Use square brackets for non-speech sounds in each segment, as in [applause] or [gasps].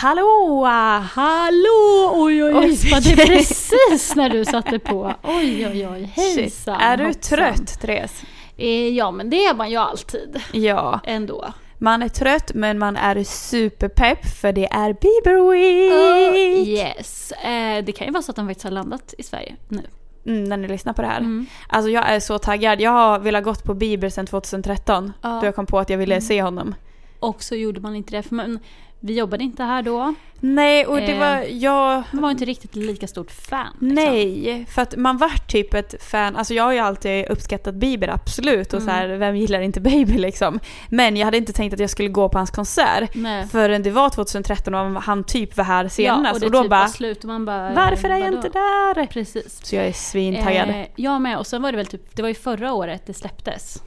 Hallå! Hallå! Oj, oj, oj. Det [laughs] precis när du satte på. Oj, oj, oj. Shit. Hejsan. Är du hoppsan. trött Therese? Eh, ja, men det är man ju alltid. Ja. Ändå. Man är trött men man är superpepp för det är Bieber Week! Oh, yes. Eh, det kan ju vara så att han faktiskt har landat i Sverige nu. Mm, när ni lyssnar på det här. Mm. Alltså jag är så taggad. Jag har velat gått på Bieber sedan 2013. Ja. Då jag kom på att jag ville Mm. se honom. Och så gjorde man inte det, för man, vi jobbade inte här då. Nej, och det Eh. var... Jag... Man var inte riktigt lika stort fan. Liksom. Nej, för att man vart typ ett fan, alltså jag har ju alltid uppskattat Bieber absolut och Mm. så här, vem gillar inte Bieber liksom. Men jag hade inte tänkt att jag skulle gå på hans konsert Nej. förrän det var 2013 och han typ var här Ja, senast och det och då typ bara var slut och man bara... Varför är jag vadå? inte där? Precis. Så jag är svintaggad. Eh, jag med, och sen var det väl typ, det var ju förra året det släpptes.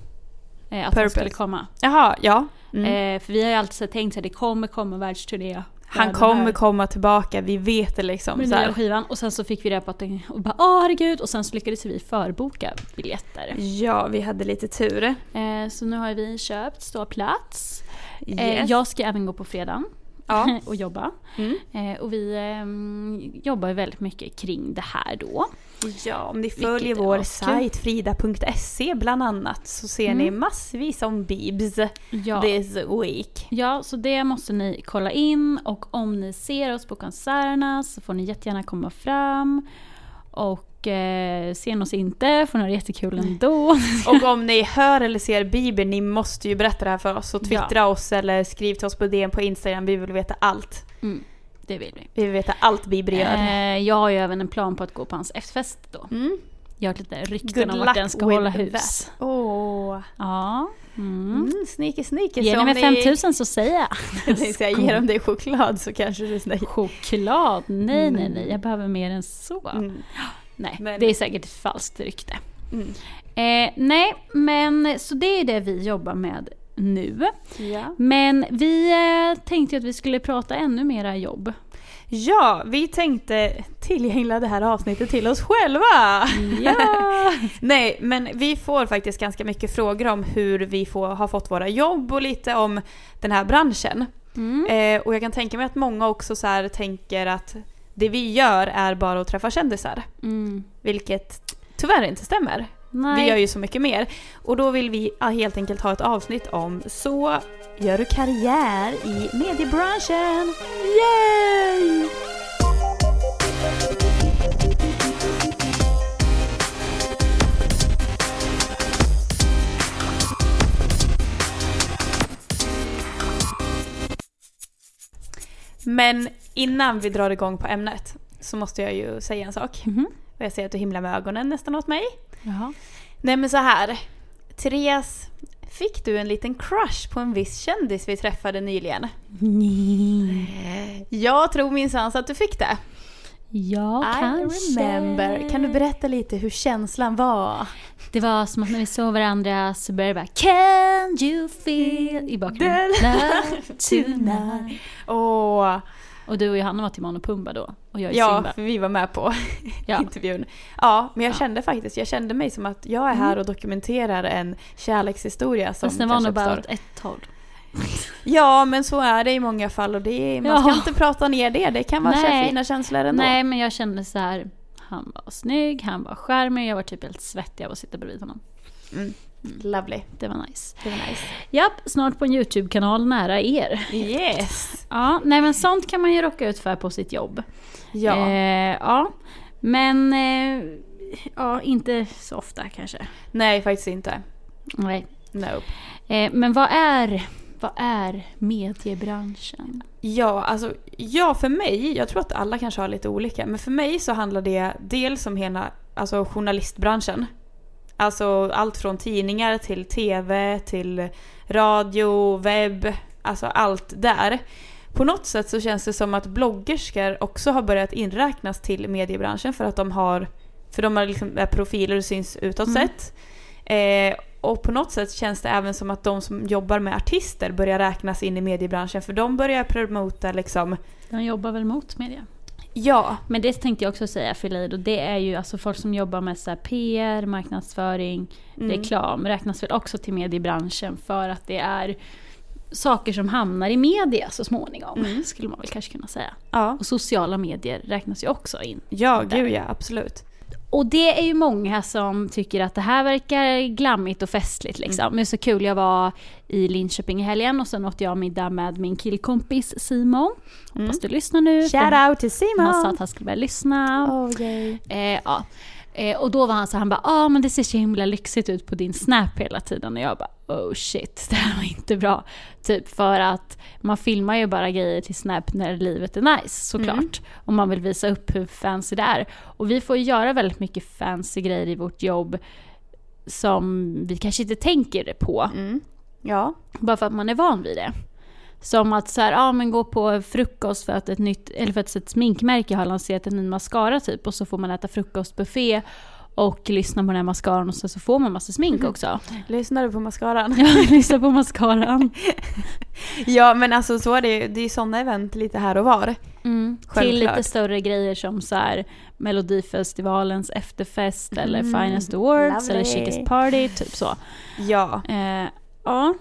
Eh, att Purpose. han skulle komma. Jaha, ja. Mm. Eh, för vi har ju alltid så tänkt att det kommer komma världsturné. han kommer komma tillbaka, vi vet det liksom. med Så här. skivan och sen så fick vi det på att den, och bara åh herregud och sen så lyckades vi förboka biljetter. Ja, vi hade lite tur. Eh, så nu har vi köpt ståplats. Eh, Yes. jag ska även gå på fredag Ja. [laughs] och jobba. Mm. Eh, och vi ehm, jobbar väldigt mycket kring det här då. Ja, om ni följer vår askul. sajt frida.se bland annat så ser ni Mm. massvis om Bibs Ja. this week. Ja, så det måste ni kolla in och om ni ser oss på konserterna så får ni jättegärna komma fram. Och eh, ser ni oss inte får ni ha det jättekul ändå. [laughs] Och om ni hör eller ser Bieber, ni måste ju berätta det här för oss och twittra oss eller skriv till oss på DM på Instagram. Vi vill veta allt. Mm, det vill vi. Vi vill veta allt Bieber gör. Eh, jag har ju även en plan på att gå på hans efterfest då. Mm. Jag har lite rykten Good om att den ska hålla hus. Åh. Ja. Mm. Mm, sneaky sneaky. Ni mig 5000 så säger jag. [laughs] Jag tänkte säga, ger de dig choklad så kanske du säger Choklad? Nej, nej, nej. Jag behöver mer än så. mm. [gasps] Nej, Men- det är säkert ett falskt rykte. Mm. Eh, nej, men så det är det vi jobbar med nu. Ja. Men vi eh, tänkte att vi skulle prata ännu mera jobb. ja, vi tänkte tillgängliga det här avsnittet till oss själva. Ja! [laughs] Nej, men vi får faktiskt ganska mycket frågor om hur vi får, har fått våra jobb och lite om den här branschen. Mm. Eh, och jag kan tänka mig att många också så tänker att det vi gör är bara att träffa kändisar. Mm. Vilket tyvärr inte stämmer. Nej. Vi gör ju så mycket mer. Och då vill vi ah, helt enkelt ha ett avsnitt om så gör du karriär i mediebranschen. Yay! Men innan vi drar igång på ämnet så måste jag ju säga en sak. Mhm. Och jag ser att du himlar med ögonen nästan åt mig. Jaha. Nej men så här. Therese, fick du en liten crush på en viss kändis vi träffade nyligen? Jag tror minsann att du fick det. Ja, I kanske. remember. Kan du berätta lite hur känslan var? Det var som att när vi såg varandra så började det bara Can you feel i bakgrunden. Tonight. Och du och Johanna var Timon och Pumba då. Och jag är ja, Simba. för vi var med på [laughs] Ja. intervjun. Ja, men jag Ja. kände faktiskt, jag kände mig som att jag är här och dokumenterar en kärlekshistoria som Fast den var nog bara åt ett håll. [laughs] Ja, men så är det i många fall och det man ska Ja. inte prata ner det. Det kan vara Nej. fina känslor ändå. Nej, men jag kände så här. Han var snygg, han var charmig, jag var typ helt svettig av att sitta bredvid honom. Mm. Lovely. Det var nice. Det var nice. Japp, snart på en YouTube-kanal nära er. Yes. Ja, nej men sånt kan man ju råka ut för på sitt jobb. Ja. Eh, ja. Men eh, ja, inte så ofta kanske. Nej, faktiskt inte. Nej. Nope. Eh, men vad är, vad är mediebranschen? Ja, alltså ja för mig, jag tror att alla kanske har lite olika, men för mig så handlar det dels om hela alltså journalistbranschen. Alltså allt från tidningar till tv, till radio, webb, alltså allt där. På något sätt så känns det som att bloggerskor också har börjat inräknas till mediebranschen för att de har, för de har liksom profiler och syns utåt Mm. sett. Eh, och på något sätt känns det även som att de som jobbar med artister börjar räknas in i mediebranschen för de börjar promota liksom, De jobbar väl mot media. Ja, Men det tänkte jag också säga Filid och det är ju alltså folk som jobbar med så PR, marknadsföring, mm. reklam räknas väl också till mediebranschen för att det är saker som hamnar i media så småningom. Mm. Skulle man väl kanske kunna säga. ja. Och sociala medier räknas ju också in. Ja, gud ja, absolut. Och det är ju många som tycker att det här verkar glammigt och festligt liksom. Men så kul, jag var i Linköping i helgen och sen åt jag middag med min killkompis Simon. Hoppas du lyssnar nu. Shout out till Simon! Han sa att han skulle börja lyssna. Oh, yay. Eh, ja. Eh, och då var han så han bara ah men det ser så himla lyxigt ut på din snap hela tiden. Och jag bara oh shit, det här var inte bra. Typ för att man filmar ju bara grejer till snap när livet är nice såklart. Mm. Och man vill visa upp hur fancy det är. Och vi får ju göra väldigt mycket fancy grejer i vårt jobb som vi kanske inte tänker på. Mm. Ja. Bara för att man är van vid det. Som att så här, ja men gå på frukost för att ett nytt, eller för att ett sminkmärke har lanserat en ny mascara typ och så får man äta frukostbuffé och lyssna på den här mascaran och så, så får man massa smink också. Lyssnar du på mascaran? Ja, [laughs] lyssna på mascaran. [laughs] ja, men alltså så är det ju. Det är sådana event lite här och var. Mm. Till lite större grejer som så här Melodifestivalens efterfest eller Mm, Finest Awards eller lovely. Chicest Party, typ så. Ja. Eh, ja.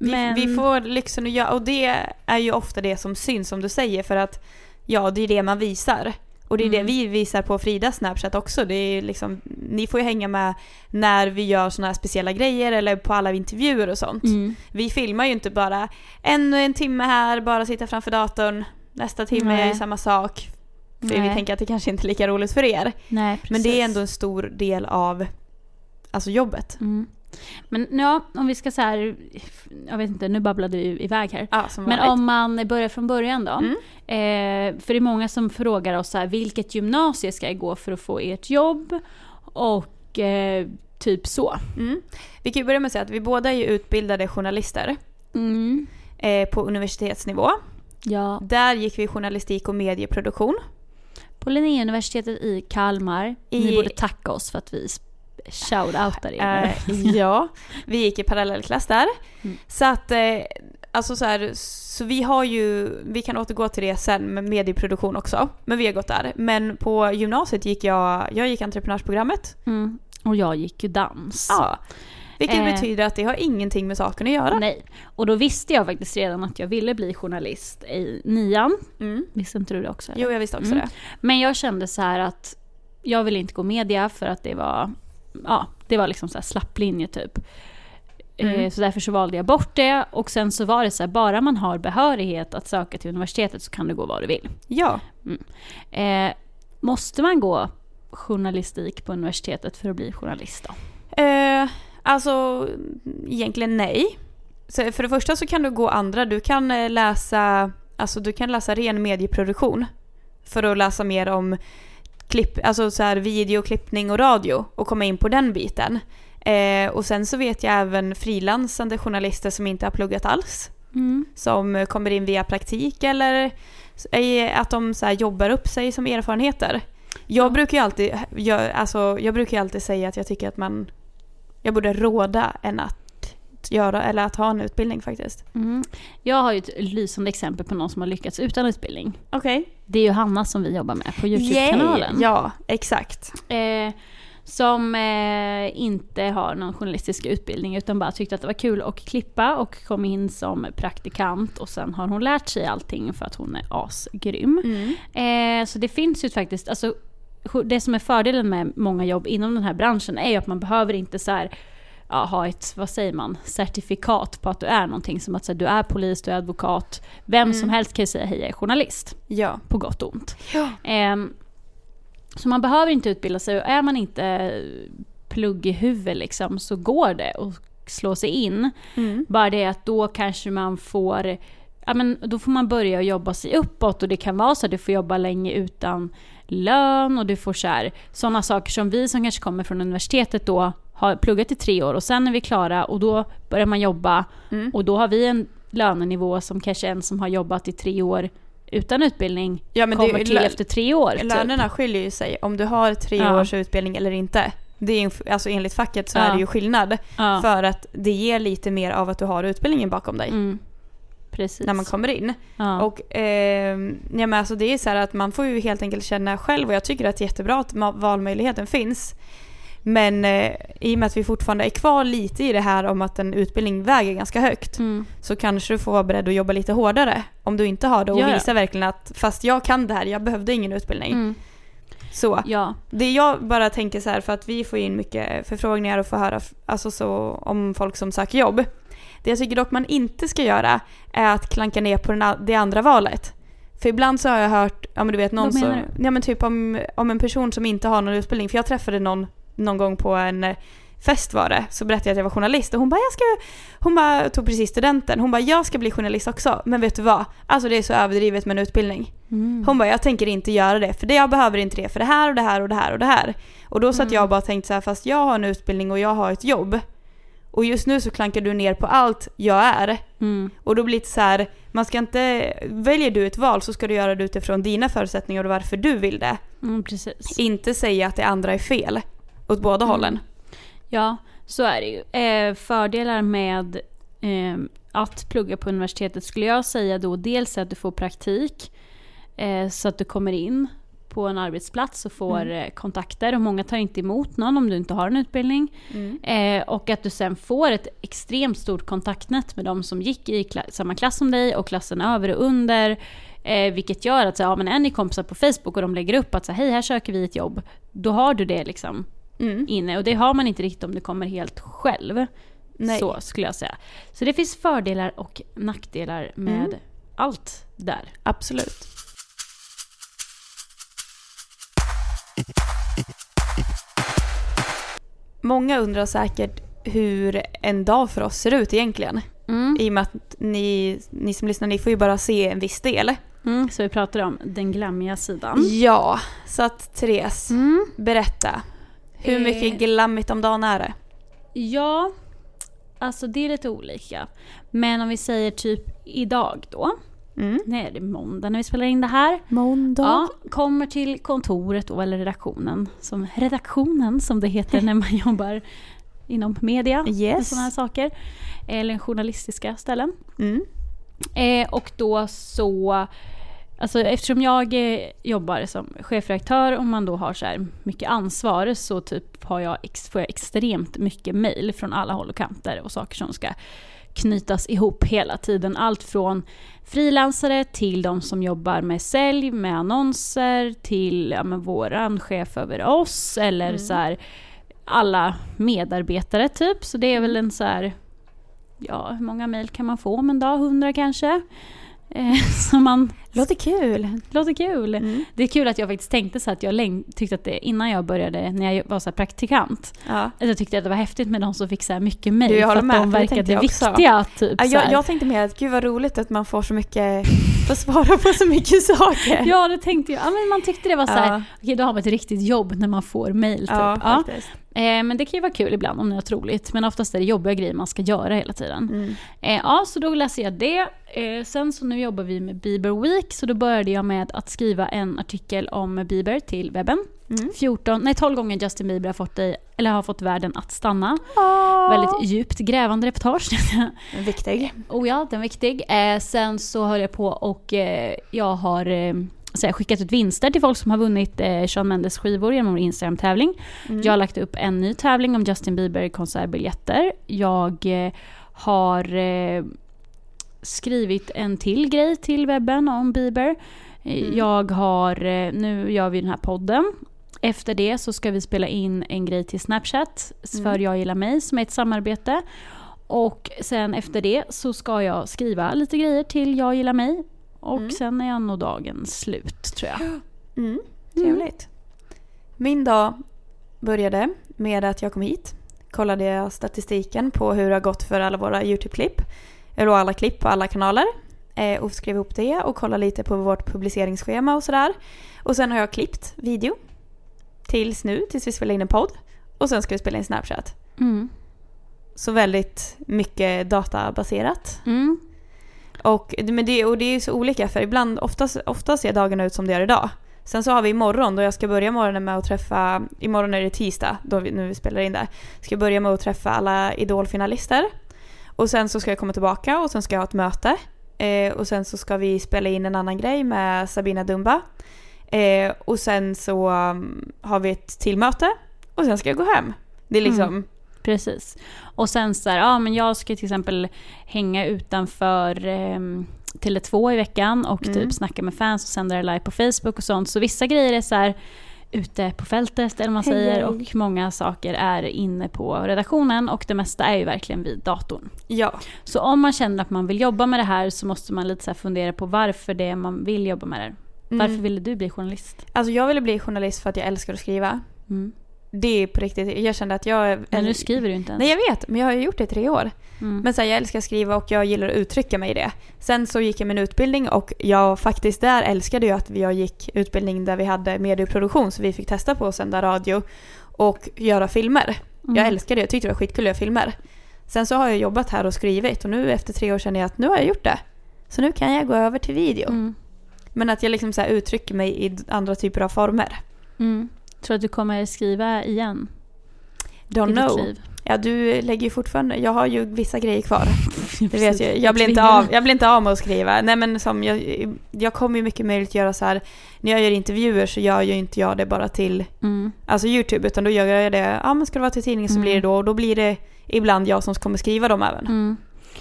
Vi, Men- vi får lyxen att göra, och det är ju ofta det som syns som du säger för att ja, det är det man visar. Och det är det Mm. vi visar på Fridas Snapchat också. Det är liksom, ni får ju hänga med när vi gör såna här speciella grejer eller på alla intervjuer och sånt. Mm. Vi filmar ju inte bara ännu en timme här, bara sitta framför datorn. Nästa timme Nej. är samma sak. För vi Nej. tänker att det kanske inte är lika roligt för er. Nej. Men det är ändå en stor del av alltså jobbet. Mm. Men ja, om vi ska så här, jag vet inte, nu babblade vi iväg här. Ja, Men om man börjar från början då. Mm. Eh, för det är många som frågar oss så här, vilket gymnasie ska jag gå för att få ert jobb? Och eh, typ så. Mm. Vi kan ju börja med att säga att vi båda är ju utbildade journalister Mm. eh, på universitetsnivå. Ja, Där gick vi journalistik och medieproduktion. på Linnéuniversitetet i Kalmar. I- Ni borde tacka oss för att vi shout-outar er. nu. Eh, ja, vi gick i parallellklass där. Mm. Så att, eh, alltså så här, så vi har ju, vi kan återgå till det sen med medieproduktion också. Men vi har gått där. Men på gymnasiet gick jag, jag gick entreprenörsprogrammet. Mm. Och jag gick ju dans. Ja. Vilket Eh. betyder att det har ingenting med saken att göra. Nej. Och då visste jag faktiskt redan att jag ville bli journalist i nian. Mm. Visste inte du det också? eller? Jo, jag visste också Mm. det. Men jag kände så här att jag ville inte gå media för att det var, ja, det var liksom så här slapplinje typ. Mm. Eh, Så därför så valde jag bort det och sen så var det så här, bara man har behörighet att söka till universitetet så kan du gå vad du vill. Ja. Eh, måste man gå journalistik på universitetet för att bli journalist då? Eh, alltså, egentligen nej. Så för det första så kan du gå andra. Du kan eh, läsa, alltså du kan läsa ren medieproduktion. För att läsa mer om klipp, alltså så här videoklippning och radio och komma in på den biten. Eh, och sen så vet jag även frilansande journalister som inte har pluggat alls. Mm. Som kommer in via praktik eller eh, att de så jobbar upp sig som erfarenheter. Jag brukar ju alltid, jag, alltså, jag brukar alltid säga att jag tycker att man jag borde råda än att göra eller att ha en utbildning faktiskt. Mm. Jag har ju ett lysande exempel på någon som har lyckats utan utbildning. Okej. Det är ju Hanna som vi jobbar med på Youtube-kanalen. Ja, exakt. Eh, som eh, inte har någon journalistisk utbildning utan bara tyckte att det var kul att klippa och kom in som praktikant och sen har hon lärt sig allting för att hon är asgrym. Mm. Eh, så det finns ju faktiskt, alltså det som är fördelen med många jobb inom den här branschen är ju att man behöver inte så här, ja, ha ett, vad säger man, certifikat på att du är någonting. Som att här, du är polis, du är advokat. Vem Mm. som helst kan ju säga hej jag är journalist. Ja. På gott och ont. Ja. Ehm, så man behöver inte utbilda sig och är man inte plugg i huvudet liksom så går det att slå sig in. Mm. Bara det att då kanske man får, ja men då får man börja jobba sig uppåt och det kan vara så att du får jobba länge utan lön och du får så här, sådana saker som vi som kanske kommer från universitetet då har pluggat i tre år och sen är vi klara och då börjar man jobba Mm. och då har vi en lönenivå som kanske en som har jobbat i tre år utan utbildning Ja, men det- kommer till efter tre år. Typ. Lönerna skiljer ju sig om du har tre Ja. års utbildning eller inte. Det är, alltså enligt facket så Ja. är det ju skillnad. För att det ger lite mer av att du har utbildningen bakom dig. Mm. Precis. När man kommer in. ja. Och eh, ja, men alltså det är så här att man får ju helt enkelt känna själv och jag tycker att det är jättebra att valmöjligheten finns. Men eh, i och med att vi fortfarande är kvar lite i det här om att en utbildning väger ganska högt mm. så kanske du får vara beredd att jobba lite hårdare om du inte har det och Ja, visa verkligen att fast jag kan det här, jag behövde ingen utbildning. Mm. Så. Ja. Det jag bara tänker så här för att vi får in mycket förfrågningar och får höra alltså så, om folk som söker jobb. Det jag tycker dock man inte ska göra är att klanka ner på den, det andra valet. För ibland så har jag hört, ja men du vet någon Vad menar som, ja men typ om, om en person som inte har någon utbildning, för jag träffade någon någon gång på en eh, fest var det, så berättade jag att jag var journalist och hon bara jag ska, hon bara tog precis studenten, hon bara jag ska bli journalist också, men vet du vad? Alltså det är så överdrivet med en utbildning. Mm. Hon bara, jag tänker inte göra det för det, jag behöver inte det för det här och det här och det här och det här. Och då satt Mm. jag bara och tänkte så här, fast jag har en utbildning och jag har ett jobb. Och just nu så klankar du ner på allt jag är. Mm. Och då blir det så här, man ska inte, väljer du ett val så ska du göra det utifrån dina förutsättningar och varför du vill det. Mm. Inte säga att det andra är fel. Åt båda Mm. hållen. Ja, så är det ju. Eh, fördelar med eh, att plugga på universitetet skulle jag säga då dels att du får praktik eh, så att du kommer in på en arbetsplats och får Mm. kontakter och många tar inte emot någon om du inte har en utbildning. Mm. Och att du sen får ett extremt stort kontaktnät med de som gick i kla- samma klass som dig och klassen över och under. Eh, vilket gör att så, ja, men är ni kompisar på Facebook och de lägger upp att så, hej här söker vi ett jobb. Då har du det liksom Mm. inne och det har man inte riktigt om du kommer helt själv. Nej. Så skulle jag säga. Så det finns fördelar och nackdelar med Mm. allt där. Absolut. Många undrar säkert hur en dag för oss ser ut egentligen. Mm. I och med att ni, ni som lyssnar, ni får ju bara se en viss del. Mm. Så vi pratar om den glammiga sidan. Ja, så att Therese, Mm. berätta. Hur Eh. mycket glammigt om dagen är det? Ja, alltså det är lite olika. Men om vi säger typ idag då. Mm. Nej, det är måndag när vi spelar in det här. Måndag. Ja, kommer till kontoret då, eller redaktionen. Som, redaktionen som det heter när man [laughs] jobbar inom media. Med Yes. sådana här saker. Eller journalistiska ställen. Mm. Eh, och då så, alltså eftersom jag eh, jobbar som chefredaktör och man då har så här mycket ansvar så typ har jag, får jag extremt mycket mail från alla håll och kanter och saker som ska knytas ihop hela tiden. Allt från frilansare till de som jobbar med sälj, med annonser, till ja, våran chef över oss eller Mm. så här alla medarbetare typ. Så det är väl en så här, ja hur många mejl kan man få om en dag? Hundra kanske? Eh, [laughs] så man, Låter kul. låter kul. Mm. Det är kul att jag faktiskt tänkte så att jag läng- tyckte att det, innan jag började, när jag var så praktikant, Ja. att jag tyckte att det var häftigt med de som fick så här mycket mejl. För att med, de verkade jag viktiga. Typ, Ja, jag, jag tänkte mer att gud vad roligt att man får så mycket, får svara på så mycket saker. Ja, det tänkte jag. Ja, men man tyckte det var så här, Ja. okej då har man ett riktigt jobb när man får mejl. Typ. Ja. faktiskt. Eh, men det kan ju vara kul ibland om det är något roligt. Men oftast är det jobbiga grejer man ska göra hela tiden. Mm. Eh, ja, så då läser jag det. Eh, sen så nu jobbar vi med Bieber Week, så då började jag med att skriva en artikel om Bieber till webben. Mm. 14, nej 12 gånger Justin Bieber har fått, dig, eller har fått världen att stanna. Oh. Väldigt djupt grävande reportage. [laughs] viktig. oh ja, den är viktig. Sen så höll jag på och jag har så här, skickat ut vinster till folk som har vunnit eh, Shawn Mendes skivor genom vår Instagram-tävling. Mm. Jag har lagt upp en ny tävling om Justin Bieber konsertbiljetter. Jag eh, har eh, skrivit en till grej till webben om Bieber. Eh, Mm. Jag har, eh, nu gör vi den här podden. Efter det så ska vi spela in en grej till Snapchat för Mm. Jag gillar mig som är ett samarbete. Och sen efter det så ska jag skriva lite grejer till Jag gillar mig. Och Mm. sen är jag nog dagen slut tror jag. Mm. Trevligt. Min dag började med att jag kom hit. Kollade jag statistiken på hur det har gått för alla våra YouTube-klipp. Eller alla klipp på alla kanaler. Eh, och skrev ihop det och kollade lite på vårt publiceringsschema och sådär. Och sen har jag klippt video. Tills nu, tills vi spelar in en podd. Och sen ska vi spela in Snapchat. Mm. Så väldigt mycket databaserat. Mm. Och, men det, och det är så olika för ibland, oftast, oftast ser dagarna ut som det gör idag. Sen så har vi imorgon då jag ska börja morgonen med att träffa, imorgon är det tisdag då vi, nu vi spelar in det. Ska börja med att träffa alla idolfinalister. Och sen så ska jag komma tillbaka och sen ska jag ha ett möte. Eh, och sen så ska vi spela in en annan grej med Sabina Dumba. Eh, och sen så um, har vi ett till möte och sen ska jag gå hem. Det är liksom... Mm. Precis. Och sen så här, ja men jag ska till exempel hänga utanför eh, Tele2 i veckan och Mm. typ snacka med fans och sända det live på Facebook och sånt. Så vissa grejer är så här ute på fältet eller man Hej, säger och många saker är inne på redaktionen och det mesta är ju verkligen vid datorn. Ja. Så om man känner att man vill jobba med det här så måste man lite så fundera på varför det är man vill jobba med det. Varför Mm. ville du bli journalist? Alltså jag ville bli journalist för att jag älskar att skriva. Mm. Det är på riktigt, jag kände att jag... Men nu skriver du inte ens. Nej jag vet, men jag har ju gjort det i tre år. Mm. Men så här, jag älskar att skriva och jag gillar att uttrycka mig i det. Sen så gick jag min utbildning och jag faktiskt där älskade jag att jag gick utbildning där vi hade medieproduktion så vi fick testa på att sända radio och göra filmer. Mm. Jag älskade det, jag tyckte det var skitkul att göra filmer. Sen så har jag jobbat här och skrivit och nu efter tre år känner jag att nu har jag gjort det. Så nu kan jag gå över till video. Mm. Men att jag liksom så uttrycker mig i andra typer av former. Mm. Tror att du kommer skriva igen Don't know. liv? Ja, du lägger ju fortfarande... Jag har ju vissa grejer kvar. [laughs] Det vet jag. Jag blir, inte av, jag blir inte av med att skriva. Nej men som jag, jag kommer ju mycket möjligt göra så här. När jag gör intervjuer så gör ju inte jag det bara till Mm. alltså YouTube utan då gör jag det, ja men ska det vara till tidningen så Mm. blir det då och då blir det ibland jag som kommer skriva dem även. Mm.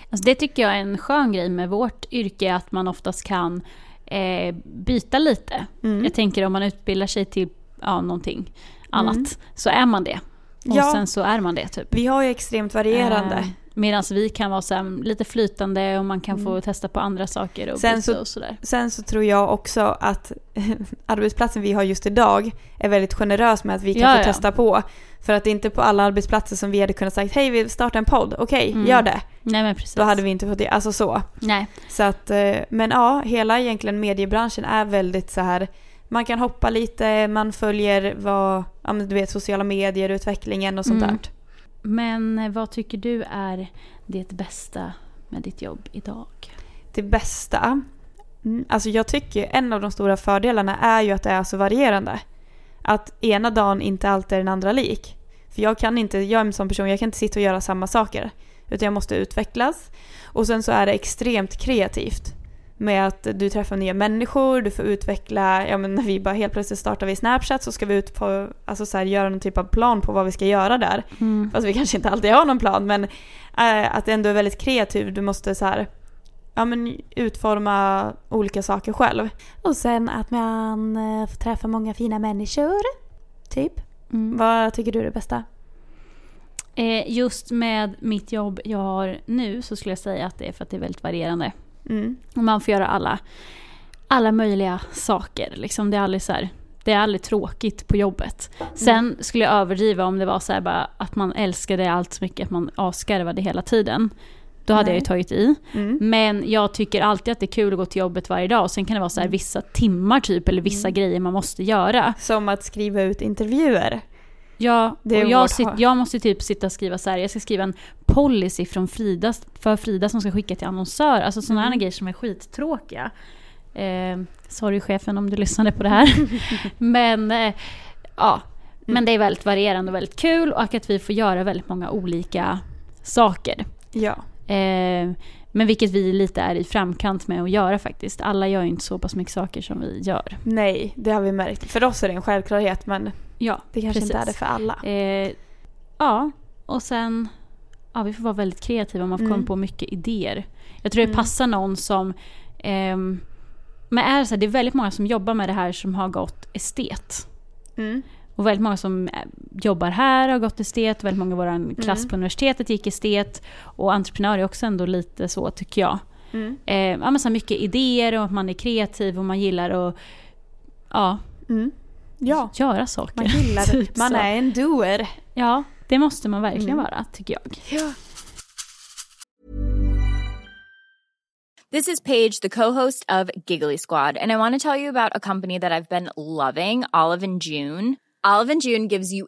Alltså det tycker jag är en skön grej med vårt yrke, att man oftast kan eh, byta lite. Mm. Jag tänker om man utbildar sig till ja, någonting annat, Mm. så är man det. Och Ja. sen så är man det typ. Vi har ju extremt varierande. Eh, Medan vi kan vara så lite flytande och man kan få Mm. testa på andra saker och Sen så- och sådär. Sen så tror jag också att [laughs] arbetsplatsen vi har just idag är väldigt generös med att vi kan Ja, få ja. testa på. För att det är inte på alla arbetsplatser som vi hade kunnat sagt hej vi startar en podd, okej Mm. gör det. Nej men precis. Då hade vi inte fått det, alltså så. Nej. Så att, eh, men ja, hela egentligen mediebranschen är väldigt så här. Man kan hoppa lite, man följer vad, ja du vet sociala medier, utvecklingen och sånt Mm. där. Men eh, vad tycker du är det bästa med ditt jobb idag? Det bästa, mm, alltså jag tycker en av de stora fördelarna är ju att det är så varierande. Att ena dagen inte alltid är den andra lik. För jag kan inte, jag är en sån person, jag kan inte sitta och göra samma saker. Utan jag måste utvecklas. Och sen så är det extremt kreativt. Med att du träffar nya människor, du får utveckla, ja men när vi bara helt plötsligt startar vi Snapchat så ska vi ut på, alltså så här, göra någon typ av plan på vad vi ska göra där. Mm. Fast vi kanske inte alltid har någon plan men äh, att det ändå är väldigt kreativ. Du måste så här, ja, men utforma olika saker själv. Och sen att man äh, får träffa många fina människor. Typ. Mm. Vad tycker du är det bästa? Eh, just med mitt jobb jag har nu så skulle jag säga att det är för att det är väldigt varierande. Mm. Och man får göra alla, alla möjliga saker. Liksom det, är aldrig så här, det är aldrig tråkigt på jobbet. Sen skulle jag överdriva om det var så bara att man älskade allt så mycket att man asgarvade hela tiden. Då hade Nej. jag ju tagit i. Mm. Men jag tycker alltid att det är kul att gå till jobbet varje dag. Sen kan det vara så här vissa timmar typ eller vissa grejer man måste göra. Som att skriva ut intervjuer. Ja, Det och jag, sit, jag måste typ sitta och skriva så här. jag ska skriva en policy från Frida, för Frida som ska skicka till annonsör. Alltså sådana Mm. här grejer som är skittråkiga. Eh, sorry chefen om du lyssnade på det här. [laughs] men eh, ja, men det är väldigt varierande och väldigt kul och att vi får göra väldigt många olika saker. Ja. Eh, men vilket vi lite är i framkant med att göra faktiskt. Alla gör ju inte så pass mycket saker som vi gör. Nej, det har vi märkt. För oss är det en självklarhet men Ja, det kanske inte är det precis. för alla. Eh, ja, och sen... Ja, vi får vara väldigt kreativa. Man får Mm. komma på mycket idéer. Jag tror det Mm. passar någon som... ehm, men är så här, det är väldigt många som jobbar med det här som har gått estet. Mm. Och väldigt många som eh, jobbar här har gått estet. Väldigt många i Mm. vår klass på universitetet gick estet. Och entreprenörer är också ändå lite så tycker jag. Mm. Eh, ja, men så mycket idéer och att man är kreativ och man gillar att ja, Mm. Ja, göra saker. man gillar [laughs] det. Typ Man så. är en doer. Ja, det måste man verkligen Mm. vara tycker jag. Ja. This is Paige, the co-host of Giggly Squad, and I want to tell you about a company that I've been loving, Olive and June. Olive and June gives you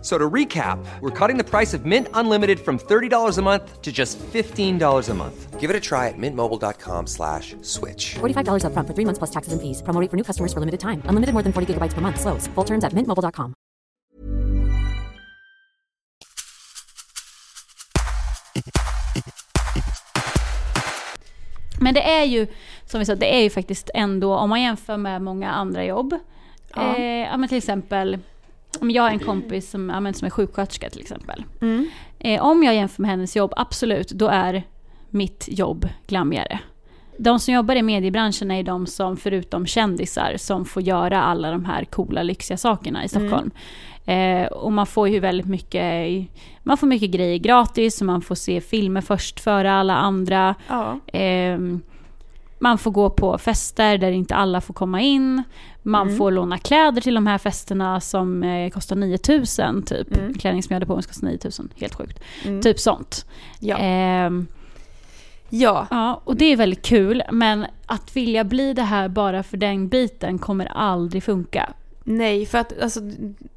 F- So to recap, we're cutting the price of Mint Unlimited from $30 a month to just $15 a month. Give it a try at mintmobile.com slash switch. $45 upfront for three months plus taxes and fees. Promo rate for new customers for limited time. Unlimited more than 40 gigabytes per month. Slows. Full terms at mintmobile.com. Men det är ju, som vi sa, det är ju faktiskt ändå, om man jämför med många andra jobb. Ja. Eh, ja men till exempel, om jag har en kompis som, ja, men som är sjuksköterska till exempel. Mm. Eh, om jag jämför med hennes jobb, absolut, då är mitt jobb glammigare. De som jobbar i mediebranschen är de som, förutom kändisar, som får göra alla de här coola, lyxiga sakerna i Stockholm. Eh, och man får ju väldigt mycket, man får mycket grejer gratis och man får se filmer först före alla andra. Ja. Ehm, man får gå på fester där inte alla får komma in. Man Mm. får låna kläder till de här festerna som eh, kostar 9000 typ. Mm. Klänning som jag hade på mig kostar 9000. Helt sjukt. Mm. Typ sånt. Ja. Ehm, ja. ja, och det är väldigt kul. Men att vilja bli det här bara för den biten kommer aldrig funka. Nej, för att alltså...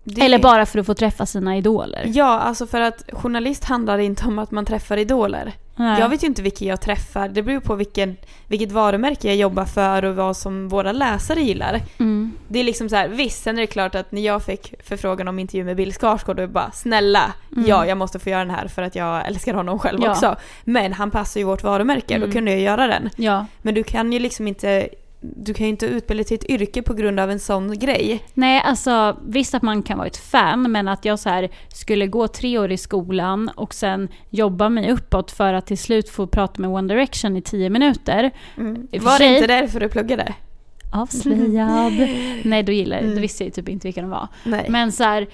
Det, Eller bara för att få träffa sina idoler. Ja, alltså för att journalist handlar inte om att man träffar idoler. Nej. Jag vet ju inte vilka jag träffar. Det beror på vilken, vilket varumärke jag jobbar för och vad som våra läsare gillar. Mm. Det är liksom så här, visst, sen är det klart att när jag fick förfrågan om intervju med Bill Skarsgård, då bara snälla, Mm. ja jag måste få göra den här för att jag älskar honom själv Ja. också. Men han passar ju vårt varumärke, Mm. då kunde jag göra den. Ja. Men du kan ju liksom inte, du kan ju inte utbilda till ett yrke på grund av en sån grej. Nej, alltså visst att man kan vara ett fan, men att jag så här skulle gå tre år i skolan och sen jobba mig uppåt för att till slut få prata med One Direction i tio minuter. För Var det inte därför du pluggade? Avslöjad. [laughs] Nej, då gillade Mm. då visste jag ju typ inte vilka de var. Nej. Men så här,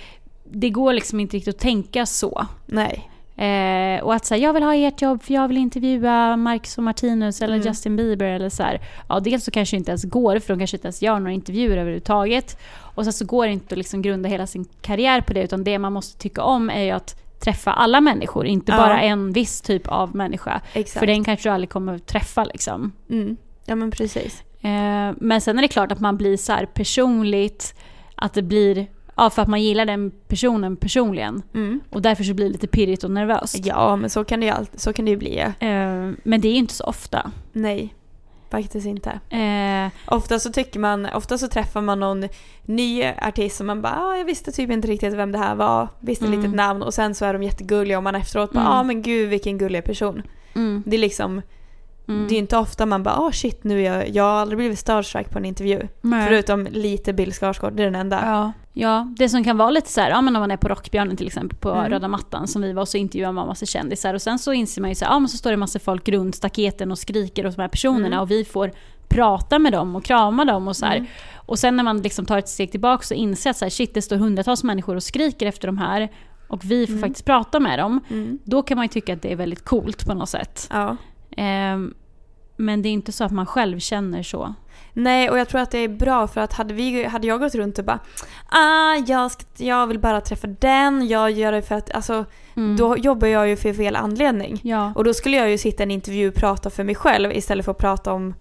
det går liksom inte riktigt att tänka så. Nej. Eh, och att säga jag vill ha ert jobb för jag vill intervjua Marcus och Martinus eller Mm. Justin Bieber eller så här. Ja, dels så kanske det inte ens går för de kanske inte ens gör några intervjuer överhuvudtaget. Och sen så går det inte att liksom grunda hela sin karriär på det utan det man måste tycka om är ju att träffa alla människor, inte Ja. bara en viss typ av människa. Exakt. För den kanske du aldrig kommer att träffa liksom. Mm. Ja men precis. Eh, men sen är det klart att man blir så personligt, att det blir, ja för att man gillar den personen personligen. Mm. Och därför så blir det lite pirrigt och nervöst. Ja men så kan det ju, alltid, så kan det ju bli. Eh, men det är ju inte så ofta. Nej. Faktiskt inte. Eh, Ofta så tycker man, ofta så träffar man någon ny artist som man bara ah, jag visste typ inte riktigt vem det här var, visste Mm. lite ett namn och sen så är de jättegulliga och man efteråt bara Mm. ah men gud vilken gullig person. mm, Det är liksom, mm. det är inte ofta man bara ah shit nu är jag, jag har aldrig blivit starstruck på en intervju. Nej. Förutom lite Bill Skarsgård, det är den enda. Ja. Ja, det som kan vara lite så här, ja men om man är på Rockbjörnen till exempel, på Mm. röda mattan som vi var, så intervjuar man massa kändisar och sen så inser man ju så här, ja men så står det massa folk runt staketen och skriker åt de här personerna Mm. och vi får prata med dem och krama dem och så. Mm. Och sen när man liksom tar ett steg tillbaka så inser att så här, shit det står hundratals människor och skriker efter de här och vi får Mm. faktiskt prata med dem. Mm. Då kan man ju tycka att det är väldigt coolt på något sätt. Ja. Ehm, men det är inte så att man själv känner så. Nej, och jag tror att det är bra för att hade, vi, hade jag gått runt och bara ah, jag, ska, jag vill bara träffa den, jag gör det för att, alltså Mm. då jobbar jag ju för fel anledning. Ja. Och då skulle jag ju sitta i en intervju och prata för mig själv istället för att prata om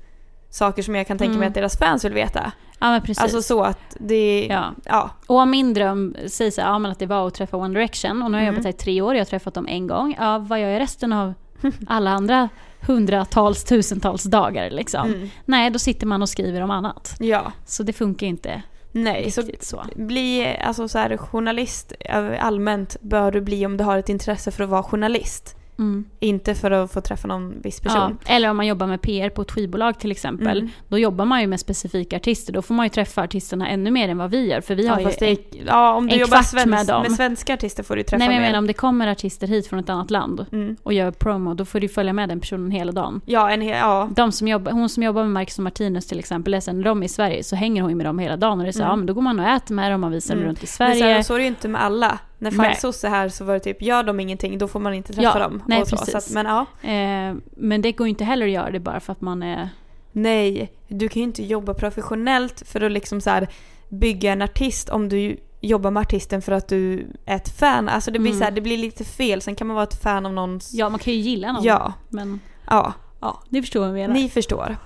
saker som jag kan tänka mig Mm. att deras fans vill veta. ja men precis. Alltså så att det, ja. ja. Och om min dröm säger så här, ja, men att det var att träffa One Direction och nu har jag Mm. jobbat här i tre år, jag har träffat dem en gång. Ja, vad gör jag resten av [laughs] alla andra hundratals, tusentals dagar liksom? Mm. Nej, då sitter man och skriver om annat. ja. Så det funkar inte Nej, så så. bli, alltså så här, journalist över- allmänt bör du bli om du har ett intresse för att vara journalist. Mm. Inte för att få träffa någon viss person. Ja, eller om man jobbar med PR på ett skivbolag till exempel. Mm. Då jobbar man ju med specifika artister. Då får man ju träffa artisterna ännu mer än vad vi gör. För vi har Ja, ju det är, ja, om du en jobbar kvart svensk, med med, dem. svenska artister får du träffa Nej men jag menar om det kommer artister hit från ett annat land Mm. och gör promo, då får du följa med den personen hela dagen. Ja, en hel, ja. De som jobbar, hon som jobbar med Marcus och Martinus till exempel, är sen de är i Sverige så hänger hon ju med dem hela dagen. Och det är så, Mm. ja men då går man och äter med dem, man visar dem Mm. runt i Men Sverige. sen, så är det ju inte med alla. När. Fajsos är här så var det typ, gör de ingenting då får man inte träffa Ja, dem. nej, så. precis. Så att, men ja, Eh, men det går inte heller att göra det bara för att man är... nej. Du kan ju inte jobba professionellt för att liksom så här bygga en artist om du jobbar med artisten för att du är ett fan. Alltså det blir Mm. så här, det blir lite fel. Sen kan man vara ett fan av någons... Ja, man kan ju gilla någon. Ja. Men Ja, ja, det förstår vad jag menar. ni förstår.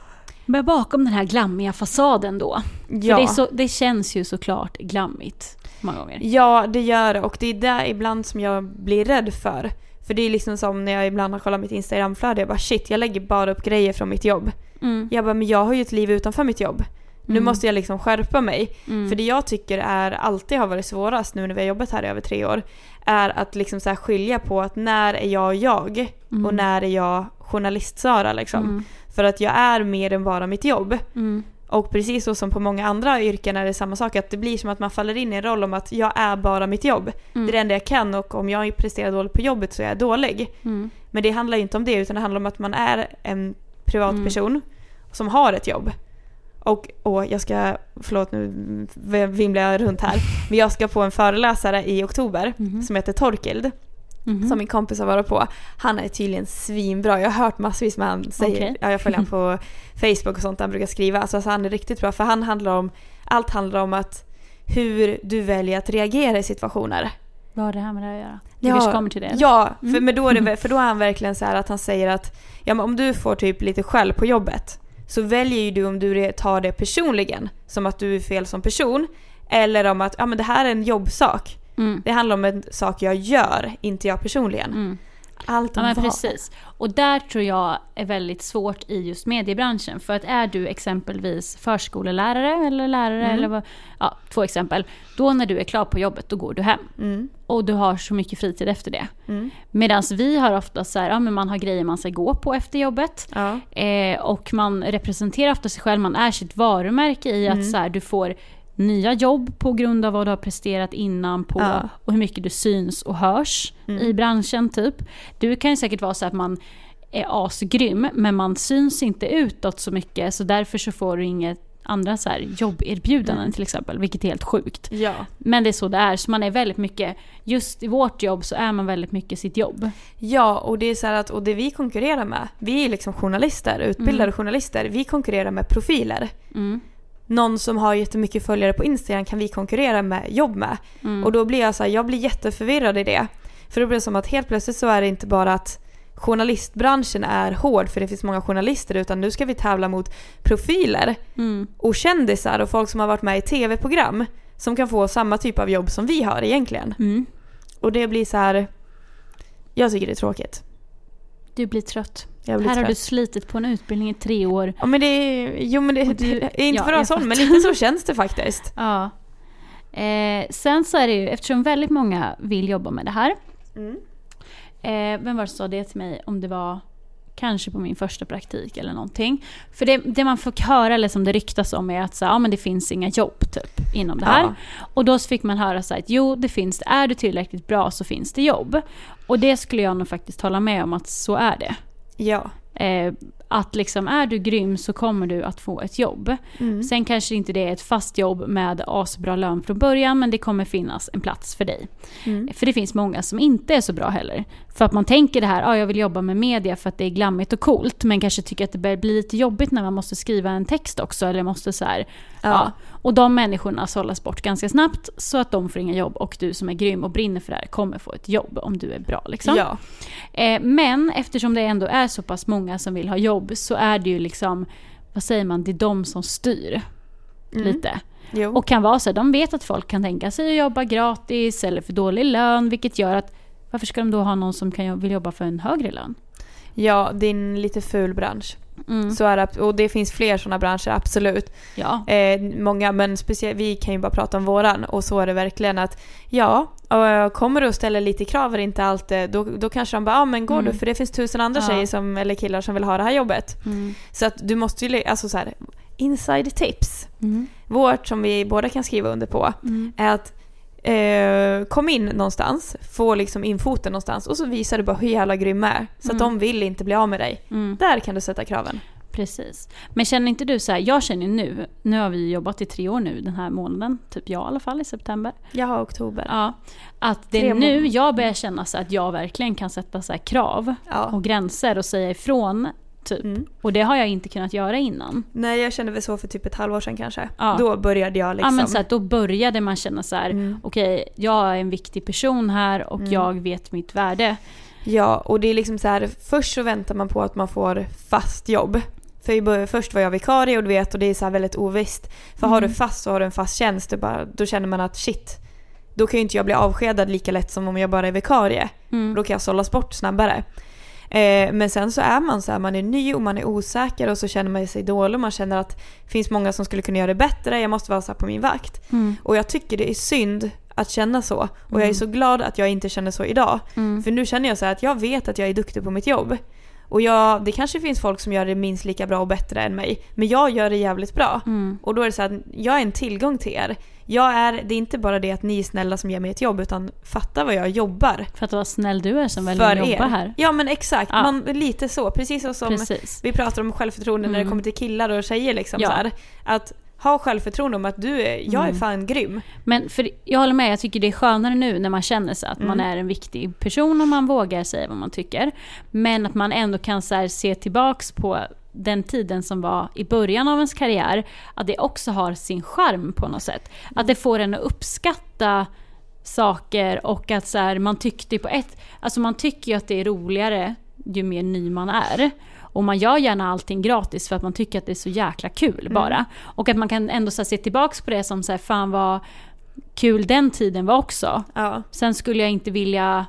Men bakom den här glammiga fasaden då. Ja. För det, så, det känns ju såklart glammigt många gånger. Ja, det gör det. Och det är där ibland som jag blir rädd för. För det är liksom som när jag ibland har kollat mitt Instagramflöde. Jag bara shit, jag lägger bara upp grejer från mitt jobb. Mm. Jag bara, men jag har ju ett liv utanför mitt jobb. Nu Mm. måste jag liksom skärpa mig. Mm. För det jag tycker är alltid har varit svårast nu när vi har jobbat här i över tre år. Är att liksom så skilja på att när är jag jag Mm. och när är jag journalist-Sara liksom. Mm. För att jag är mer än bara mitt jobb. Mm. Och precis så som på många andra yrken är det samma sak. Att det blir som att man faller in i en roll om att jag är bara mitt jobb. Mm. Det är det enda jag kan och om jag presterar dåligt på jobbet så är jag dålig. Mm. Men det handlar ju inte om det utan det handlar om att man är en privatperson Mm. som har ett jobb. Och, och jag ska, förlåt nu vimlar jag runt här, [laughs] men jag ska på en föreläsare i oktober Mhm. som heter Torkild, Mhm. som min kompis har varit på. Han är tydligen svinbra, jag har hört massvis med han säger, Okej. ja, jag följer honom på [laughs] Facebook och sånt han brukar skriva. Alltså, alltså han är riktigt bra för han handlar om, allt handlar om att hur du väljer att reagera i situationer. Vad har det här med det att göra? Vi kanske kommer till det? Ja, för, Mm. men då är det, [laughs] för då är han verkligen så här att han säger att ja, men om du får typ lite skäll på jobbet så väljer ju du om du tar det personligen, som att du är fel som person, eller om att ja, men det här är en jobbsak. Mm. Det handlar om en sak jag gör, inte jag personligen. Mm. Allt Ja men precis. Och där tror jag är väldigt svårt i just mediebranschen. För att är du exempelvis förskolelärare eller lärare Mm. eller vad, ja, två exempel. Då när du är klar på jobbet då går du hem. Mm, Och du har så mycket fritid efter det. mm, Medan vi har ofta så här, ja men man har grejer man ska gå på efter jobbet. ja, Eh, och man representerar ofta sig själv, man är sitt varumärke i att Mm. så här, du får nya jobb på grund av vad du har presterat innan på Ja. och hur mycket du syns och hörs Mm. i branschen typ. Du kan ju säkert vara så att man är asgrym men man syns inte utåt så mycket så därför så får du inget andra så här jobberbjudanden Mm. till exempel, vilket är helt sjukt. ja. Men det är så det är, så man är väldigt mycket, just i vårt jobb så är man väldigt mycket sitt jobb. Ja, och det är så att, och det vi konkurrerar med, vi är liksom journalister, utbildade Mm. journalister, vi konkurrerar med profiler. Mm. Någon som har jättemycket följare på Instagram kan vi konkurrera med jobb med. Mm. Och då blir jag så här, jag blir jätteförvirrad i det. För då blir det som att helt plötsligt så är det inte bara att journalistbranschen är hård för det finns många journalister utan nu ska vi tävla mot profiler Mm. och kändisar och folk som har varit med i tv-program som kan få samma typ av jobb som vi har egentligen. Mm. Och det blir så här. Jag tycker det är tråkigt. Du blir trött. Här har trött. du slitit på en utbildning i tre år. Ja men det är, jo men det, du- det är inte ja, för att sån men lite så känns det faktiskt. [laughs] Ja. Eh, sen så är det ju, eftersom väldigt många vill jobba med det här. Mm. Eh, vem var det som sa det till mig? Om det var kanske på min första praktik eller någonting. För det, det man fick höra, eller som det ryktas om, är att så, ja, men det finns inga jobb typ, inom det här. Ja. Och då fick man höra så att jo, det finns det. Är du tillräckligt bra så finns det jobb. Och det skulle jag nog faktiskt hålla med om att så är det. Ja. Eh, att liksom, är du grym så kommer du att få ett jobb. Mm. Sen kanske inte det är ett fast jobb med asbra lön från början men det kommer finnas en plats för dig. Mm. För det finns många som inte är så bra heller. För att man tänker det här, ah, jag vill jobba med media för att det är glammigt och coolt men kanske tycker att det börjar bli lite jobbigt när man måste skriva en text också eller måste så här, ja. Ja. Och de människorna sållas bort ganska snabbt så att de får inga jobb och du som är grym och brinner för det här kommer få ett jobb om du är bra liksom. Ja. Eh, men eftersom det ändå är så pass många som vill ha jobb så är det ju liksom, vad säger man, det är de som styr Mm. lite. Jo. Och kan vara så här, de vet att folk kan tänka sig att jobba gratis eller för dålig lön vilket gör att varför ska de då ha någon som kan, vill jobba för en högre lön? Ja, det är en lite ful bransch. Mm. Så är det, och det finns fler sådana branscher, absolut. Ja. Eh, många, men speciellt, vi kan ju bara prata om våran och så är det verkligen att ja, Och kommer du och ställer lite krav det inte alltid, då, då kanske de bara ja men går Mm. du för det finns tusen andra Ja. tjejer som, eller killar som vill ha det här jobbet. Mm. Så att du måste ju, alltså så här, inside tips. Mm. Vårt som vi båda kan skriva under på Mm. är att eh, kom in någonstans, få liksom in foten någonstans och så visar du bara hur jävla grym du är. Så att Mm. de vill inte bli av med dig. Mm. Där kan du sätta kraven. Precis. Men känner inte du så här, jag känner nu, nu har vi jobbat i tre år nu den här månaden, typ jag i alla fall i september. Jag har oktober. Ja, att det Tre är nu jag börjar känna så att jag verkligen kan sätta så krav Ja. och gränser och säga ifrån. Typ. Mm. Och det har jag inte kunnat göra innan. Nej jag kände väl så för typ ett halvår sedan kanske. Ja. Då började jag liksom. Ja, men så att då började man känna så här, Mm. okej jag är en viktig person här och Mm. jag vet mitt värde. Ja, och det är liksom så här, först så väntar man på att man får fast jobb. För först var jag vikarie och du vet och det är så här väldigt ovisst. För har du Mm. fast så har du en fast tjänst, det bara, då känner man att shit, då kan ju inte jag bli avskedad lika lätt som om jag bara är vikarie. Mm. Då kan jag sållas bort snabbare. Eh, men sen så är man så här, man är ny och man är osäker och så känner man sig dålig och man känner att det finns många som skulle kunna göra det bättre, jag måste vara så på min vakt. Mm. Och jag tycker det är synd att känna så. Och jag är så glad att jag inte känner så idag. Mm. För nu känner jag så att jag vet att jag är duktig på mitt jobb. Och jag, det kanske finns folk som gör det minst lika bra och bättre än mig. Men jag gör det jävligt bra. Mm. Och då är det så att jag är en tillgång till er. Jag är, det är inte bara det att ni är snälla som ger mig ett jobb utan fatta vad jag jobbar För att vara snäll du är som väljer att jobba er. här. Ja men exakt, Ja. man, lite så. Precis så som Precis. vi pratar om självförtroende när det Mm. kommer till killar och tjejer. Liksom, Ja. så här. Att ha självförtroende om att du är, jag är Mm. fan grym. Men för, jag håller med, jag tycker det är skönare nu när man känner sig att man Mm. är en viktig person och man vågar säga vad man tycker. Men att man ändå kan så se tillbaks på den tiden som var i början av ens karriär, att det också har sin charm på något sätt. Att det får en att uppskatta saker och att så här, man tyckte på ett... Alltså man tycker ju att det är roligare ju mer ny man är. Och man gör gärna allting gratis för att man tycker att det är så jäkla kul bara. Och att man kan ändå så se tillbaks på det som så här, fan vad kul den tiden var också. Ja. Sen skulle jag inte vilja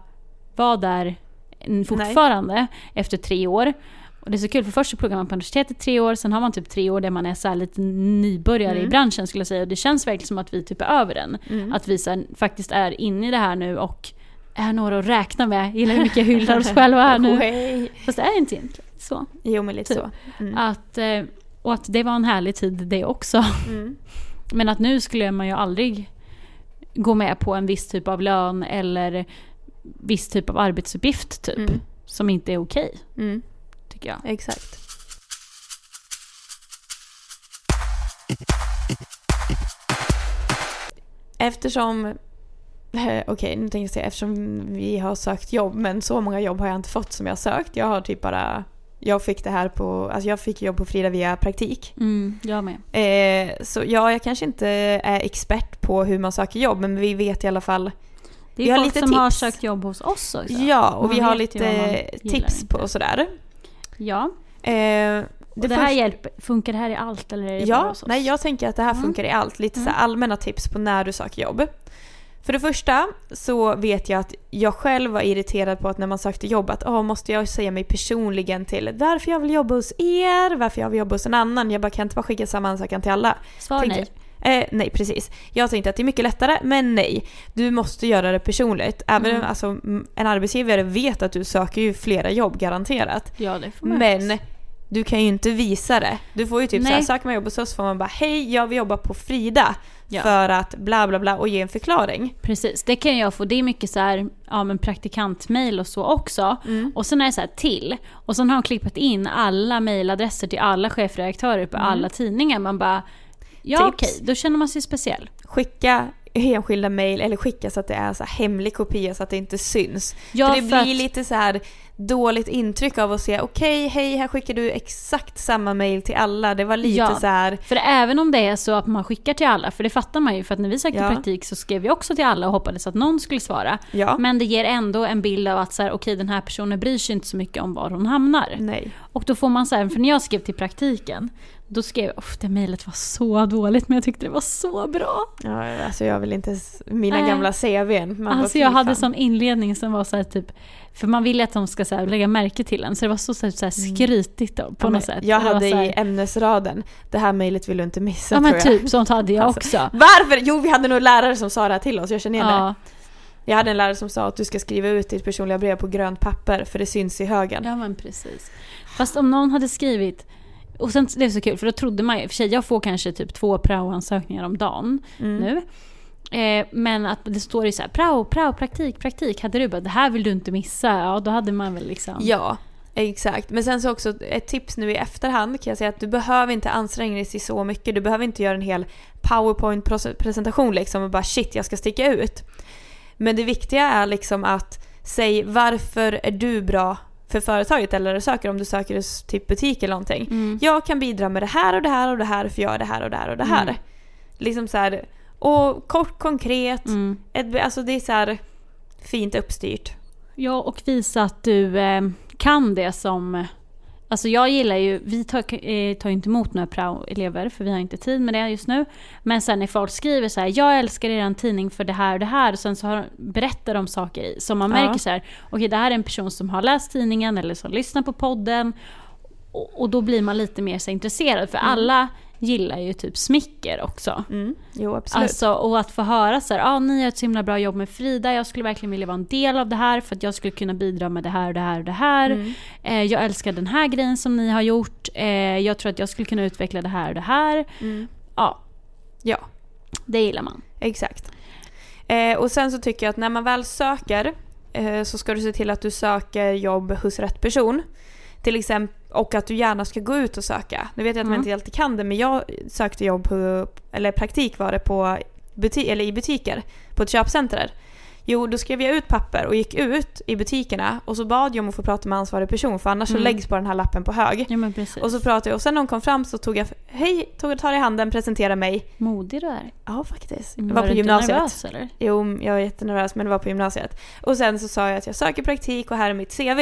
vara där mm, fortfarande efter tre år. Och det är så kul för först så pluggar man på universitetet tre år, sen har man typ tre år där man är så lite nybörjare Mm. i branschen skulle jag säga. Och det känns verkligen som att vi typ är över den. Att vi så här, faktiskt är inne i det här nu och är några att räkna med. Gillar hur mycket jag hyllar oss själva här nu. Fast det är inte egentligen så. Jo men lite Typ. så. Mm. Att, eh, och att det var en härlig tid det också. Mm. Men att nu skulle man ju aldrig gå med på en viss typ av lön eller viss typ av arbetsuppgift typ. Mm. Som inte är okej, Mm. tycker jag. Exakt. Eftersom, eh, okej nu tänkte jag säga eftersom vi har sökt jobb men så många jobb har jag inte fått som jag har sökt. Jag har typ bara, jag fick det här på, alltså jag fick jobb på Frida via praktik. Mm, jag med. Eh, så ja, jag kanske inte är expert på hur man söker jobb men vi vet i alla fall Det Vi är har folk lite som har tips. sökt jobb hos oss också. Ja, och Man vi har lite tips inte. på och sådär. Ja. Eh, Och det, här hjälper, funkar det här i allt eller är det bara Ja, hos oss? nej jag tänker att det här Mm. funkar i allt. Lite så Mm. här allmänna tips på när du söker jobb. För det första så vet jag att jag själv var irriterad på att när man sökte jobb att åh, måste jag säga mig personligen till varför jag vill jobba hos er, varför jag vill jobba hos en annan. Jag bara kan inte bara skicka samma ansökan till alla. Svar nej. Eh, nej, precis. Jag tänkte att det är mycket lättare, men nej. Du måste göra det personligt. Även Mm. alltså, en arbetsgivare vet att du söker ju flera jobb garanterat. Ja, det får man Men du kan ju inte visa det. Du får ju typ såhär, söker man jobb hos oss får man bara hej jag vill jobba på Frida. Ja. För att bla bla bla och ge en förklaring. Precis, det kan jag få. Det är mycket så här, ja men praktikantmail och så också. Mm. Och sen är det så här till. Och sen har de klippat in alla mailadresser till alla chefredaktörer på alla tidningar. Man bara, ja Mm. Okej, då känner man sig speciell. Skicka enskilda mail eller skicka så att det är så hemlig kopia så att det inte syns. Ja, för det för blir att- lite så här dåligt intryck av att se okej hej här skickar du exakt samma mail till alla. Det var lite Ja. så här För även om det är så att man skickar till alla, för det fattar man ju, för att när vi sökte Ja. praktik så skrev vi också till alla och hoppades att någon skulle svara. ja. Men det ger ändå en bild av att så här, okej den här personen bryr sig inte så mycket om var hon hamnar. Nej. Och då får man så här, för när jag skrev till praktiken, då skrev jag, "Uff, det mejlet var så dåligt men jag tyckte det var så bra. Ja, alltså jag vill inte, mina Nej. gamla CVn. Man alltså jag hade sån inledning som var så här typ, för man vill ju att de ska så här, lägga märke till en, så det var så, så, här, så här skrytigt då, på Mm. Ja, något sätt. Jag det hade i ämnesraden, det här mejlet vill du inte missa Ja men tror jag. typ, sånt hade jag Alltså, också. Varför? Jo vi hade nog lärare som sa det här till oss, jag känner igen det. Ja. Jag hade en lärare som sa att du ska skriva ut ditt personliga brev på grönt papper för det syns i högen. Ja men precis. Fast om någon hade skrivit och sen det är så kul för då trodde man ju, för sig jag får kanske typ två prao-ansökningar om dagen Mm. nu. Eh, men att det står ju så här prao, prao, praktik, praktik. Hade du bara det här vill du inte missa, ja då hade man väl liksom. Ja, exakt. Men sen så också ett tips nu i efterhand kan jag säga att du behöver inte anstränga dig så mycket. Du behöver inte göra en hel powerpoint-presentation liksom och bara shit jag ska sticka ut. Men det viktiga är liksom att säg varför är du bra för företaget eller söker om du söker typ butik eller någonting. Mm. Jag kan bidra med det här och det här och det här för jag gör det här och det här och det här. Mm. Liksom så här, och kort konkret. Mm. Ett, alltså det är så här fint uppstyrt. Ja, och visa att du eh, kan det som... Alltså jag gillar ju, vi tar, eh, tar inte emot några prao-elever för vi har inte tid med det just nu. Men sen när folk skriver så här, jag älskar er tidning för det här och det här. Och sen så har, berättar de saker som man Ja. märker så här, okej det här är en person som har läst tidningen eller som lyssnar på podden. Och, och då blir man lite mer så intresserad för alla gillar ju typ smicker också. Mm. Jo absolut. Alltså, och att få höra så här, ah, ni gör ett så himla bra jobb med Frida, jag skulle verkligen vilja vara en del av det här för att jag skulle kunna bidra med det här och det här och det här. Mm. Eh, jag älskar den här grejen som ni har gjort, eh, jag tror att jag skulle kunna utveckla det här och det här. Mm. Ja, Ja, det gillar man. exakt. Eh, och sen så tycker jag att när man väl söker eh, så ska du se till att du söker jobb hos rätt person. Till exempel, och att du gärna ska gå ut och söka. Nu vet jag att man Mm. inte alltid kan det men jag sökte jobb på, eller praktik var det på buti- eller i butiker på ett köpcenter. Jo, då skrev jag ut papper och gick ut i butikerna och så bad jag om att få prata med ansvarig person för annars så Mm. läggs bara den här lappen på hög. Ja. Och så pratade jag och sen när hon kom fram så tog jag, hej, tog, tar i handen, presenterade mig. Modig du är. Ja faktiskt. Mm, Det var, på du inte gymnasiet. nervös eller? Jo, jag var jättenervös men det var på gymnasiet. Och sen så sa jag att jag söker praktik och här är mitt CV.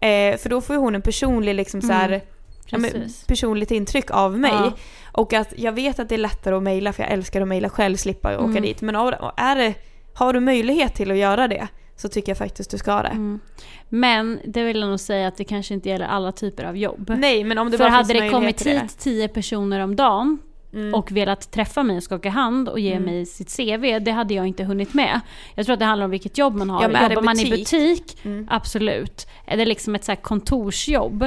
Eh, för då får ju hon en personlig liksom så här, Mm, ja, men, personligt intryck av mig. Ja. Och att jag vet att det är lättare att mejla för jag älskar att mejla själv, slippa åka Mm. dit. Men är det, har du möjlighet till att göra det så tycker jag faktiskt du ska det. Mm. Men det vill jag nog säga att det kanske inte gäller alla typer av jobb. Nej men om det För bara hade det kommit hit tio personer om dagen Mm. och velat träffa mig och skaka hand och ge Mm. mig sitt CV, det hade jag inte hunnit med. Jag tror att det handlar om vilket jobb man har. Ja, Jobbar man i butik? Mm. absolut. Är det liksom ett så kontorsjobb?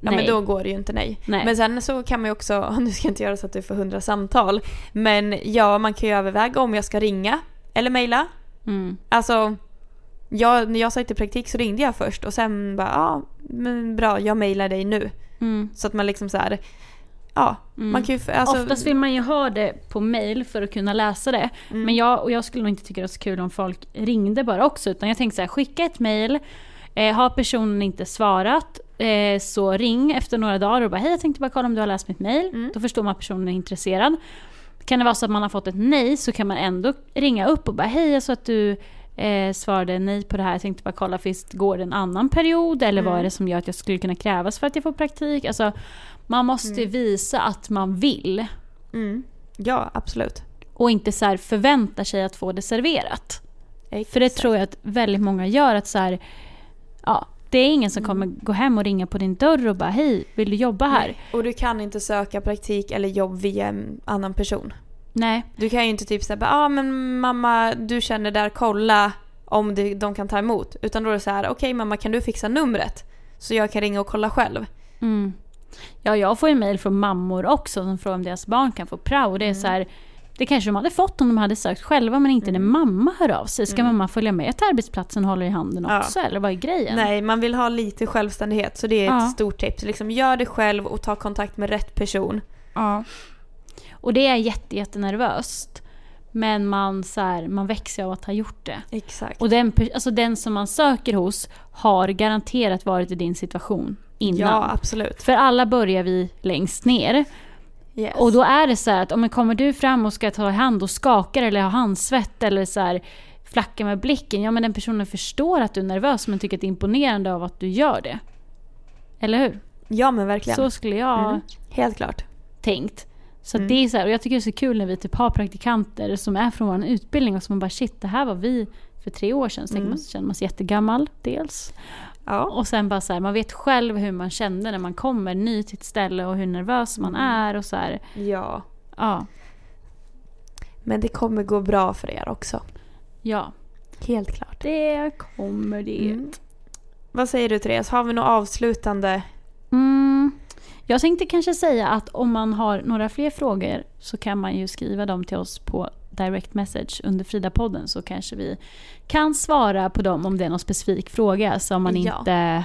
Ja Nej. men då går det ju inte nej. Nej. Men sen så kan man ju också, [laughs] nu ska jag inte göra så att du får hundra samtal, men ja man kan ju överväga om jag ska ringa eller mejla. Mm. Alltså, jag, när jag sökte praktik så ringde jag först och sen bara ja, men bra jag mejlar dig nu. Mm. Så att man liksom så här, ja, Mm. man kan ju, alltså, Oftast vill man ju ha det på mail för att kunna läsa det. Mm. Men jag, och jag skulle nog inte tycka det var så kul om folk ringde bara också. Utan jag tänkte så här, skicka ett mail. Eh, har personen inte svarat eh, så ring efter några dagar och bara hej jag tänkte bara kolla om du har läst mitt mail. Mm. Då förstår man att personen är intresserad. Kan det vara så att man har fått ett nej så kan man ändå ringa upp och bara hej jag såg att du eh, svarade nej på det här. Jag tänkte bara kolla, finns, går det en annan period? Eller vad Mm. är det som gör att jag skulle kunna krävas för att jag får praktik? Alltså, man måste visa att man vill. mm, ja absolut. Och inte så här förväntar sig att få det serverat. För det Exakt. tror jag att väldigt många gör. att så här, ja, Det är ingen som Mm. kommer gå hem och ringa på din dörr och bara hej, vill du jobba här? Nej. Och du kan inte söka praktik eller jobb via en annan person. Nej. Du kan ju inte typ säga ja ah, men mamma du känner där, kolla om det, de kan ta emot. Utan då är det så här, okej mamma kan du fixa numret? Så jag kan ringa och kolla själv. Mm. Ja, jag får ju mejl från mammor också som frågar om deras barn kan få prao. Och det är Mm. så här, det kanske de hade fått om de hade sökt själva men inte när mamma hör av sig. Ska mamma följa med till arbetsplatsen och hålla i handen Mm. Ja. också? Eller vad är grejen? Nej, man vill ha lite självständighet så det är ett Ja. stort tips. Liksom, gör det själv och ta kontakt med rätt person. Ja. Och det är jätte, jättenervöst. Men man, så här, man växer av att ha gjort det. Exakt. Och den, alltså den som man söker hos har garanterat varit i din situation innan. Ja, absolut. För alla börjar vi längst ner. Yes. Och då är det så här att om kommer du fram och ska ta i hand och skakar eller ha handsvett eller så här flacka med blicken. Ja men den personen förstår att du är nervös men tycker att det är imponerande av att du gör det. Eller hur? ja men verkligen. Så skulle jag Mm. Helt klart. tänkt. Så Mm. det är så här, och jag tycker det är så kul när vi typ har praktikanter som är från vår utbildning och som bara shit det här var vi för tre år sedan. Så Mm. man, känner man sig jättegammal dels. Ja. Och sen bara så här, man vet själv hur man kände när man kommer ny till ett ställe och hur nervös man Mm. är och så här. ja. Ja, Men det kommer gå bra för er också. ja. Helt klart. Det kommer det. Mm. Vad säger du Therese, har vi något avslutande? Mm. Jag tänkte kanske säga att om man har några fler frågor så kan man ju skriva dem till oss på direct message under Frida-podden så kanske vi kan svara på dem om det är någon specifik fråga som man Ja. inte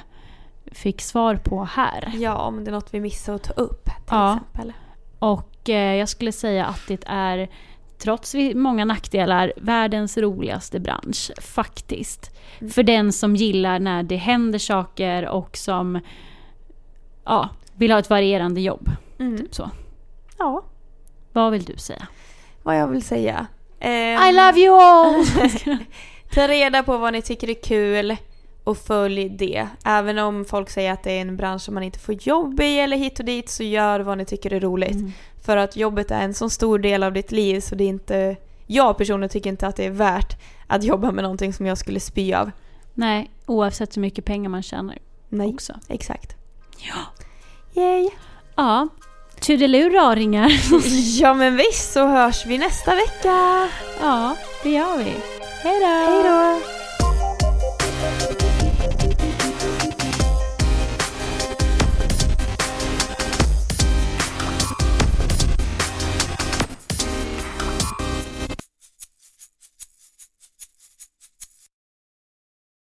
fick svar på här. Ja, om det är något vi missar att ta upp till Ja. exempel. Och eh, jag skulle säga att det är, trots många nackdelar, världens roligaste bransch. Faktiskt. För den som gillar när det händer saker och som ja, vill ha ett varierande jobb. Mm. Typ så. Ja, Vad vill du säga? Vad jag vill säga. Ehm, I love you all! [laughs] Ta reda på vad ni tycker är kul och följ det. Även om folk säger att det är en bransch som man inte får jobb i eller hit och dit så gör vad ni tycker är roligt. Mm. För att jobbet är en så stor del av ditt liv så det är inte... Jag personligen tycker inte att det är värt att jobba med någonting som jag skulle spy av. Nej, oavsett hur mycket pengar man tjänar Nej, också. exakt. Ja. Yay! Ja. Toodaloo raringar. [laughs] Ja men visst så hörs vi nästa vecka! ja, det gör vi. Hej då!